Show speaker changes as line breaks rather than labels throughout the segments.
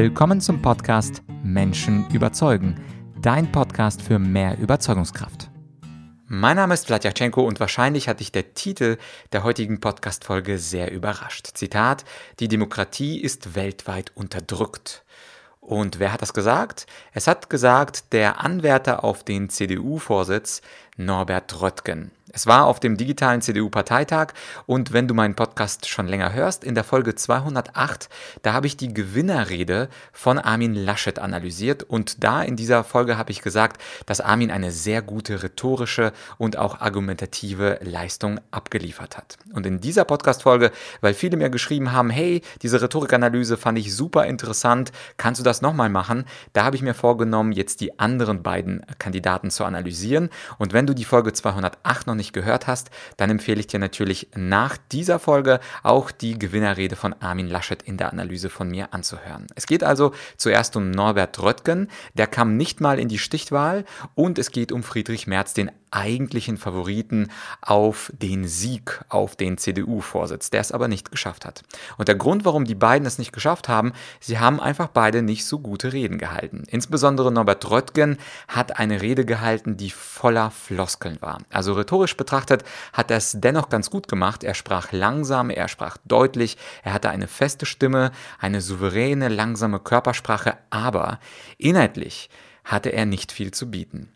Willkommen zum Podcast Menschen überzeugen, dein Podcast für mehr Überzeugungskraft. Mein Name ist Vladyachenko und wahrscheinlich hat dich der Titel der heutigen Podcast-Folge sehr überrascht. Zitat: Die Demokratie ist weltweit unterdrückt. Und wer hat das gesagt? Es hat gesagt der Anwärter auf den CDU-Vorsitz Norbert Röttgen. Es war auf dem digitalen CDU-Parteitag und wenn du meinen Podcast schon länger hörst, in der Folge 208, da habe ich die Gewinnerrede von Armin Laschet analysiert und da in dieser Folge habe ich gesagt, dass Armin eine sehr gute rhetorische und auch argumentative Leistung abgeliefert hat. Und in dieser Podcast-Folge, weil viele mir geschrieben haben, hey, diese Rhetorikanalyse fand ich super interessant, kannst du das nochmal machen? Da habe ich mir vorgenommen, jetzt die anderen beiden Kandidaten zu analysieren und wenn du die Folge 208 noch nicht gehört hast, dann empfehle ich dir natürlich nach dieser Folge auch die Gewinnerrede von Armin Laschet in der Analyse von mir anzuhören. Es geht also zuerst um Norbert Röttgen, der kam nicht mal in die Stichwahl und es geht um Friedrich Merz, den eigentlichen Favoriten auf den Sieg, auf den CDU-Vorsitz, der es aber nicht geschafft hat. Und der Grund, warum die beiden es nicht geschafft haben, sie haben einfach beide nicht so gute Reden gehalten. Insbesondere Norbert Röttgen hat eine Rede gehalten, die voller Floskeln war. Also rhetorisch betrachtet hat er es dennoch ganz gut gemacht. Er sprach langsam, er sprach deutlich, er hatte eine feste Stimme, eine souveräne, langsame Körpersprache, aber inhaltlich hatte er nicht viel zu bieten.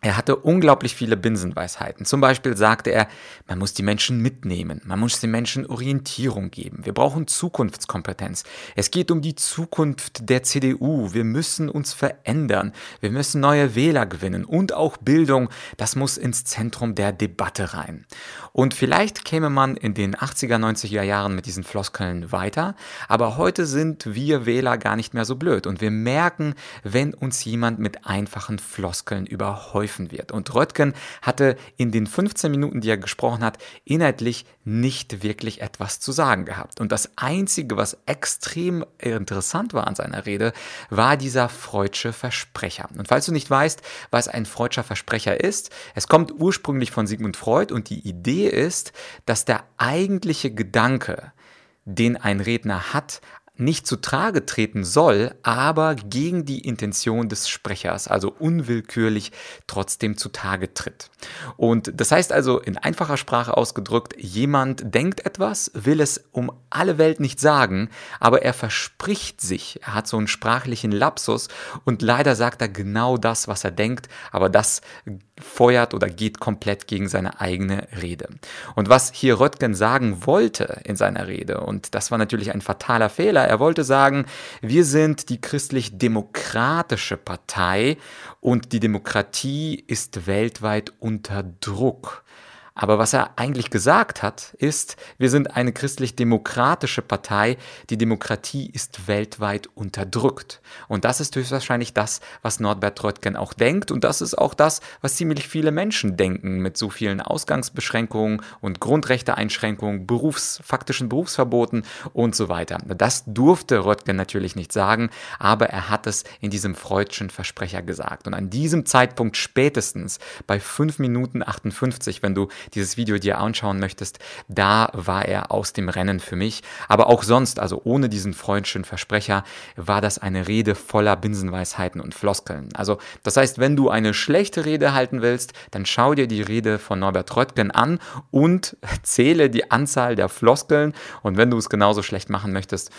Er hatte unglaublich viele Binsenweisheiten. Zum Beispiel sagte er, man muss die Menschen mitnehmen, man muss den Menschen Orientierung geben. Wir brauchen Zukunftskompetenz. Es geht um die Zukunft der CDU. Wir müssen uns verändern. Wir müssen neue Wähler gewinnen und auch Bildung. Das muss ins Zentrum der Debatte rein. Und vielleicht käme man in den 80er, 90er Jahren mit diesen Floskeln weiter. Aber heute sind wir Wähler gar nicht mehr so blöd. Und wir merken, wenn uns jemand mit einfachen Floskeln überhäuft geholfen wird. Und Röttgen hatte in den 15 Minuten, die er gesprochen hat, inhaltlich nicht wirklich etwas zu sagen gehabt. Und das Einzige, was extrem interessant war an seiner Rede, war dieser Freudsche Versprecher. Und falls du nicht weißt, was ein Freudscher Versprecher ist, es kommt ursprünglich von Sigmund Freud und die Idee ist, dass der eigentliche Gedanke, den ein Redner hat, nicht zu Trage treten soll, aber gegen die Intention des Sprechers, also unwillkürlich trotzdem zutage tritt. Und das heißt also in einfacher Sprache ausgedrückt, jemand denkt etwas, will es um alle Welt nicht sagen, aber er verspricht sich, er hat so einen sprachlichen Lapsus und leider sagt er genau das, was er denkt, aber das feuert oder geht komplett gegen seine eigene Rede. Und was hier Röttgen sagen wollte in seiner Rede, und das war natürlich ein fataler Fehler, er wollte sagen, wir sind die christlich-demokratische Partei und die Demokratie ist weltweit unter Druck. Aber was er eigentlich gesagt hat, ist, wir sind eine christlich-demokratische Partei, die Demokratie ist weltweit unterdrückt. Und das ist höchstwahrscheinlich das, was Norbert Röttgen auch denkt. Und das ist auch das, was ziemlich viele Menschen denken mit so vielen Ausgangsbeschränkungen und Grundrechteeinschränkungen, Berufs-, faktischen Berufsverboten und so weiter. Das durfte Röttgen natürlich nicht sagen, aber er hat es in diesem Freudschen Versprecher gesagt. Und an diesem Zeitpunkt spätestens bei 5 Minuten 58, wenn du dieses Video dir anschauen möchtest, da war er aus dem Rennen für mich. Aber auch sonst, also ohne diesen freundlichen Versprecher, war das eine Rede voller Binsenweisheiten und Floskeln. Also das heißt, wenn du eine schlechte Rede halten willst, dann schau dir die Rede von Norbert Röttgen an und zähle die Anzahl der Floskeln. Und wenn du es genauso schlecht machen möchtest,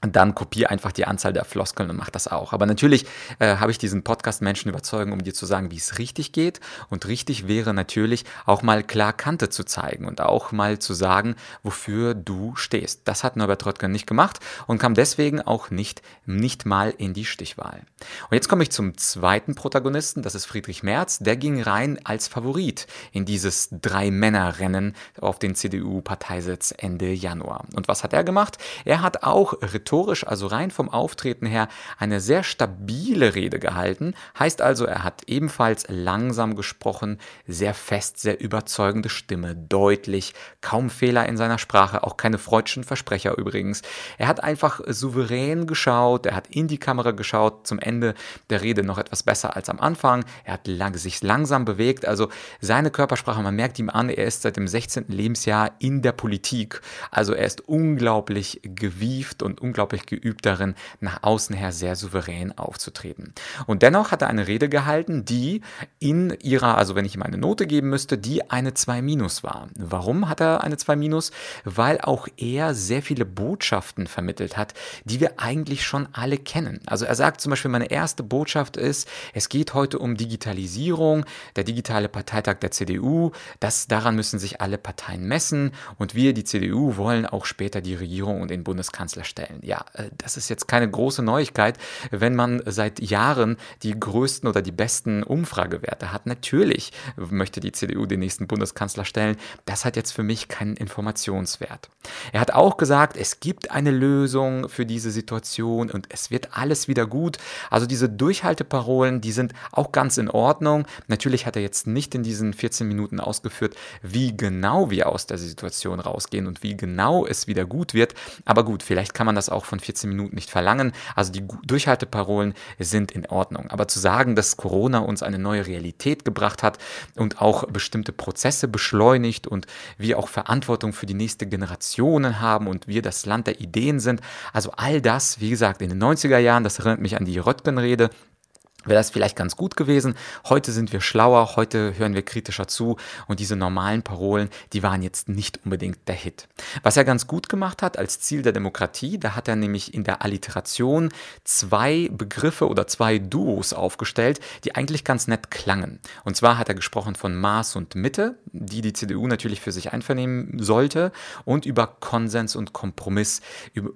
dann kopiere einfach die Anzahl der Floskeln und mach das auch. Aber natürlich äh, habe ich diesen Podcast Menschen überzeugen, um dir zu sagen, wie es richtig geht. Und richtig wäre natürlich auch mal klar Kante zu zeigen und auch mal zu sagen, wofür du stehst. Das hat Norbert Röttgen nicht gemacht und kam deswegen auch nicht, nicht mal in die Stichwahl. Und jetzt komme ich zum zweiten Protagonisten, das ist Friedrich Merz. Der ging rein als Favorit in dieses Drei-Männer-Rennen auf den CDU-Parteisitz Ende Januar. Und was hat er gemacht? Er hat auch rhetorisch, also rein vom Auftreten her, eine sehr stabile Rede gehalten. Heißt also, er hat ebenfalls langsam gesprochen, sehr fest, sehr überzeugende Stimme, deutlich, kaum Fehler in seiner Sprache, auch keine freudschen Versprecher übrigens. Er hat einfach souverän geschaut, er hat in die Kamera geschaut, zum Ende der Rede noch etwas besser als am Anfang. Er hat lang, sich langsam bewegt, also seine Körpersprache, man merkt ihm an, er ist seit dem 16. Lebensjahr in der Politik. Also er ist unglaublich gewieft und unglaublich unglaublich geübt darin, nach außen her sehr souverän aufzutreten. Und dennoch hat er eine Rede gehalten, die in ihrer, also wenn ich ihm eine Note geben müsste, die eine 2 minus war. Warum hat er eine 2 minus? Weil auch er sehr viele Botschaften vermittelt hat, die wir eigentlich schon alle kennen. Also er sagt zum Beispiel, meine erste Botschaft ist, es geht heute um Digitalisierung, der digitale Parteitag der CDU, das, daran müssen sich alle Parteien messen und wir, die CDU, wollen auch später die Regierung und den Bundeskanzler stellen. Ja, äh, das ist jetzt keine große Neuigkeit, wenn man seit Jahren die größten oder die besten Umfragewerte hat. Natürlich möchte die CDU den nächsten Bundeskanzler stellen. Das hat jetzt für mich keinen Informationswert. Er hat auch gesagt, es gibt eine Lösung für diese Situation und es wird alles wieder gut. Also diese Durchhalteparolen, die sind auch ganz in Ordnung. Natürlich hat er jetzt nicht in diesen 14 Minuten ausgeführt, wie genau wir aus der Situation rausgehen und wie genau es wieder gut wird. Aber gut, vielleicht kann man das auch von 14 Minuten nicht verlangen. Also die Durchhalteparolen sind in Ordnung. Aber zu sagen, dass Corona uns eine neue Realität gebracht hat und auch bestimmte Prozesse beschleunigt und wir auch Verantwortung für die nächste Generation haben und wir das Land der Ideen sind, also all das, wie gesagt, in den 90er Jahren, das erinnert mich an die Röttgen-Rede, wäre das vielleicht ganz gut gewesen. Heute sind wir schlauer, heute hören wir kritischer zu und diese normalen Parolen, die waren jetzt nicht unbedingt der Hit. Was er ganz gut gemacht hat als Ziel der Demokratie, da hat er nämlich in der Alliteration zwei Begriffe oder zwei Duos aufgestellt, die eigentlich ganz nett klangen. Und zwar hat er gesprochen von Maß und Mitte, die die CDU natürlich für sich einvernehmen sollte, und über Konsens und Kompromiss,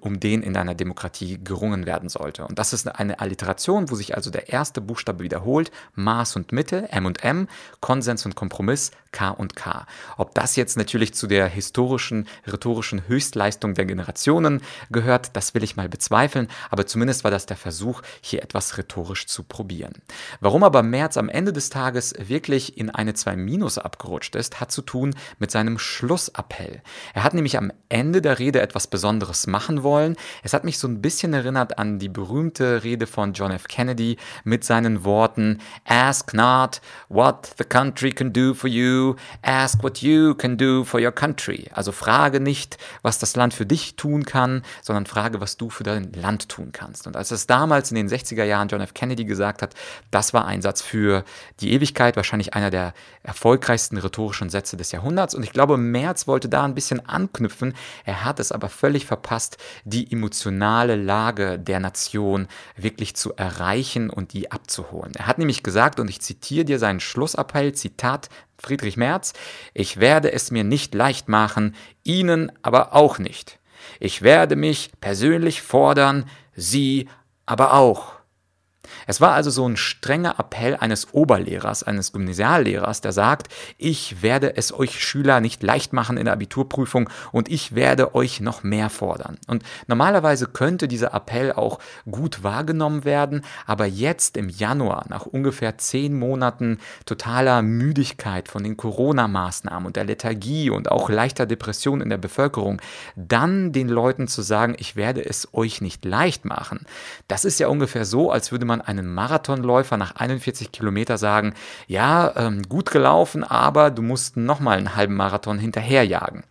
um den in einer Demokratie gerungen werden sollte. Und das ist eine Alliteration, wo sich also der erste Buchstabe wiederholt, Maß und Mitte, M und M, Konsens und Kompromiss, K und K. Ob das jetzt natürlich zu der historischen, rhetorischen Höchstleistung der Generationen gehört, das will ich mal bezweifeln, aber zumindest war das der Versuch, hier etwas rhetorisch zu probieren. Warum aber Merz am Ende des Tages wirklich in eine 2 Minus abgerutscht ist, hat zu tun mit seinem Schlussappell. Er hat nämlich am Ende der Rede etwas Besonderes machen wollen. Es hat mich so ein bisschen erinnert an die berühmte Rede von John F. Kennedy mit seinen Worten Ask not what the country can do for you, ask what you can do for your country. Also frage nicht, was das Land für dich tun kann, sondern frage, was du für dein Land tun kannst. Und als es damals in den 60er Jahren John F. Kennedy gesagt hat, das war ein Satz für die Ewigkeit, wahrscheinlich einer der erfolgreichsten rhetorischen Sätze des Jahrhunderts. Und ich glaube, Merz wollte da ein bisschen anknüpfen. Er hat es aber völlig verpasst, die emotionale Lage der Nation wirklich zu erreichen und die abzuholen. Er hat nämlich gesagt, und ich zitiere dir seinen Schlussappell, Zitat Friedrich Merz, ich werde es mir nicht leicht machen, Ihnen aber auch nicht. Ich werde mich persönlich fordern, Sie aber auch. Es war also so ein strenger Appell eines Oberlehrers, eines Gymnasiallehrers, der sagt, ich werde es euch Schüler nicht leicht machen in der Abiturprüfung und ich werde euch noch mehr fordern. Und normalerweise könnte dieser Appell auch gut wahrgenommen werden, aber jetzt im Januar, nach ungefähr zehn Monaten totaler Müdigkeit von den Corona-Maßnahmen und der Lethargie und auch leichter Depression in der Bevölkerung, dann den Leuten zu sagen, ich werde es euch nicht leicht machen, das ist ja ungefähr so, als würde man einen Marathonläufer nach 41 Kilometer sagen, ja, ähm, gut gelaufen, aber du musst nochmal einen halben Marathon hinterherjagen.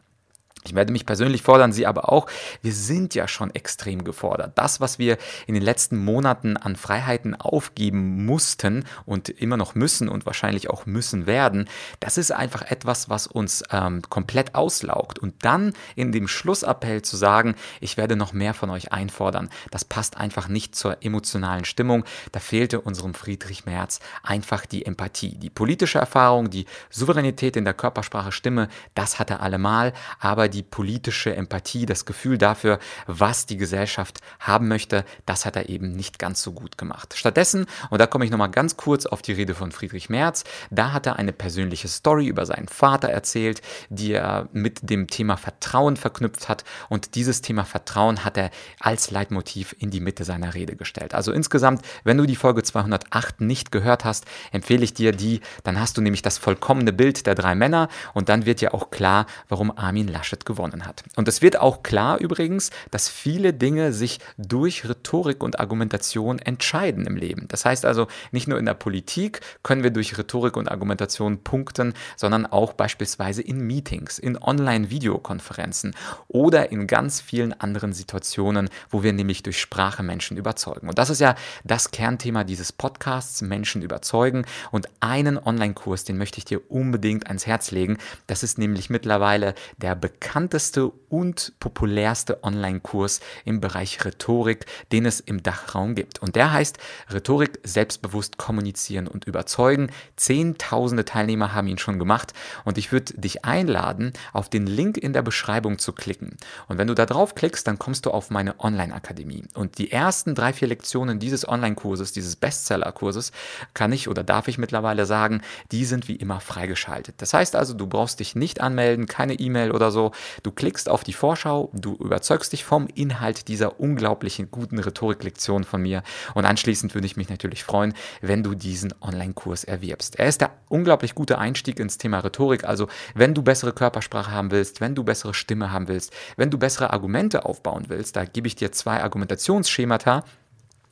Ich werde mich persönlich fordern, Sie aber auch. Wir sind ja schon extrem gefordert. Das, was wir in den letzten Monaten an Freiheiten aufgeben mussten und immer noch müssen und wahrscheinlich auch müssen werden, das ist einfach etwas, was uns ähm, komplett auslaugt. Und dann in dem Schlussappell zu sagen, ich werde noch mehr von euch einfordern, das passt einfach nicht zur emotionalen Stimmung. Da fehlte unserem Friedrich Merz einfach die Empathie. Die politische Erfahrung, die Souveränität in der Körpersprache Stimme, das hat er allemal, aber die politische Empathie, das Gefühl dafür, was die Gesellschaft haben möchte, das hat er eben nicht ganz so gut gemacht. Stattdessen, und da komme ich nochmal ganz kurz auf die Rede von Friedrich Merz, da hat er eine persönliche Story über seinen Vater erzählt, die er mit dem Thema Vertrauen verknüpft hat und dieses Thema Vertrauen hat er als Leitmotiv in die Mitte seiner Rede gestellt. Also insgesamt, wenn du die Folge 208 nicht gehört hast, empfehle ich dir die, dann hast du nämlich das vollkommene Bild der drei Männer und dann wird ja auch klar, warum Armin Laschet Schritt gewonnen hat. Und es wird auch klar übrigens, dass viele Dinge sich durch Rhetorik und Argumentation entscheiden im Leben. Das heißt also, nicht nur in der Politik können wir durch Rhetorik und Argumentation punkten, sondern auch beispielsweise in Meetings, in Online-Videokonferenzen oder in ganz vielen anderen Situationen, wo wir nämlich durch Sprache Menschen überzeugen. Und das ist ja das Kernthema dieses Podcasts, Menschen überzeugen. Und einen Online-Kurs, den möchte ich dir unbedingt ans Herz legen. Das ist nämlich mittlerweile der bekannteste und populärste Online-Kurs im Bereich Rhetorik, den es im Dachraum gibt. Und der heißt Rhetorik selbstbewusst kommunizieren und überzeugen. Zehntausende Teilnehmer haben ihn schon gemacht und ich würde dich einladen, auf den Link in der Beschreibung zu klicken. Und wenn du da drauf klickst, dann kommst du auf meine Online-Akademie. Und die ersten drei, vier Lektionen dieses Online-Kurses, dieses Bestseller-Kurses, kann ich oder darf ich mittlerweile sagen, die sind wie immer freigeschaltet. Das heißt also, du brauchst dich nicht anmelden, keine E-Mail oder so. Du klickst auf die Vorschau, du überzeugst dich vom Inhalt dieser unglaublichen guten Rhetoriklektion von mir und anschließend würde ich mich natürlich freuen, wenn du diesen Online-Kurs erwirbst. Er ist der unglaublich gute Einstieg ins Thema Rhetorik. Also, wenn du bessere Körpersprache haben willst, wenn du bessere Stimme haben willst, wenn du bessere Argumente aufbauen willst, da gebe ich dir zwei Argumentationsschemata.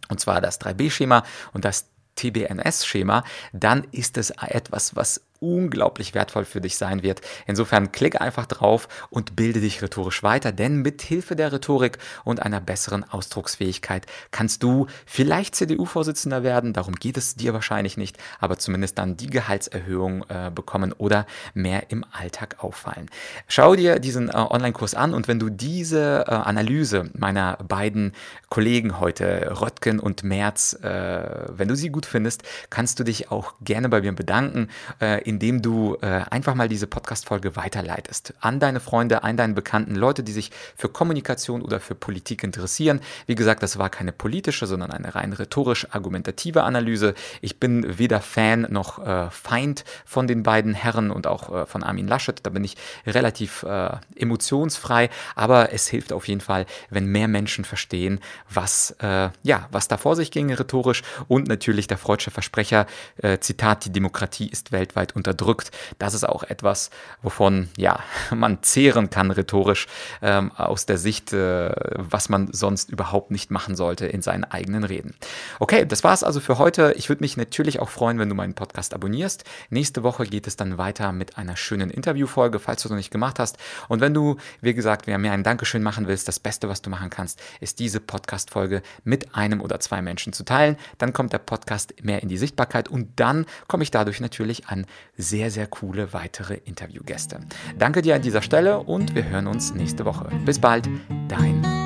Und zwar das 3B-Schema und das TBNS-Schema, dann ist es etwas, was unglaublich wertvoll für dich sein wird. Insofern klicke einfach drauf und bilde dich rhetorisch weiter, denn mit Hilfe der Rhetorik und einer besseren Ausdrucksfähigkeit kannst du vielleicht CDU-Vorsitzender werden, darum geht es dir wahrscheinlich nicht, aber zumindest dann die Gehaltserhöhung äh, bekommen oder mehr im Alltag auffallen. Schau dir diesen äh, Online-Kurs an und wenn du diese äh, Analyse meiner beiden Kollegen heute, Röttgen und Merz, äh, wenn du sie gut findest, kannst du dich auch gerne bei mir bedanken äh, indem du äh, einfach mal diese Podcast-Folge weiterleitest an deine Freunde, an deinen Bekannten, Leute, die sich für Kommunikation oder für Politik interessieren. Wie gesagt, das war keine politische, sondern eine rein rhetorisch-argumentative Analyse. Ich bin weder Fan noch äh, Feind von den beiden Herren und auch äh, von Armin Laschet. Da bin ich relativ äh, emotionsfrei, aber es hilft auf jeden Fall, wenn mehr Menschen verstehen, was, äh, ja, was da vor sich ging rhetorisch und natürlich der Freudsche Versprecher, äh, Zitat, die Demokratie ist weltweit unterdrückt. Das ist auch etwas, wovon ja man zehren kann rhetorisch ähm, aus der Sicht, äh, was man sonst überhaupt nicht machen sollte in seinen eigenen Reden. Okay, das war es also für heute. Ich würde mich natürlich auch freuen, wenn du meinen Podcast abonnierst. Nächste Woche geht es dann weiter mit einer schönen Interviewfolge, falls du es noch nicht gemacht hast. Und wenn du, wie gesagt, mir ein Dankeschön machen willst, das Beste, was du machen kannst, ist diese Podcast-Folge mit einem oder zwei Menschen zu teilen. Dann kommt der Podcast mehr in die Sichtbarkeit und dann komme ich dadurch natürlich an sehr, sehr coole weitere Interviewgäste. Danke dir an dieser Stelle und wir hören uns nächste Woche. Bis bald, dein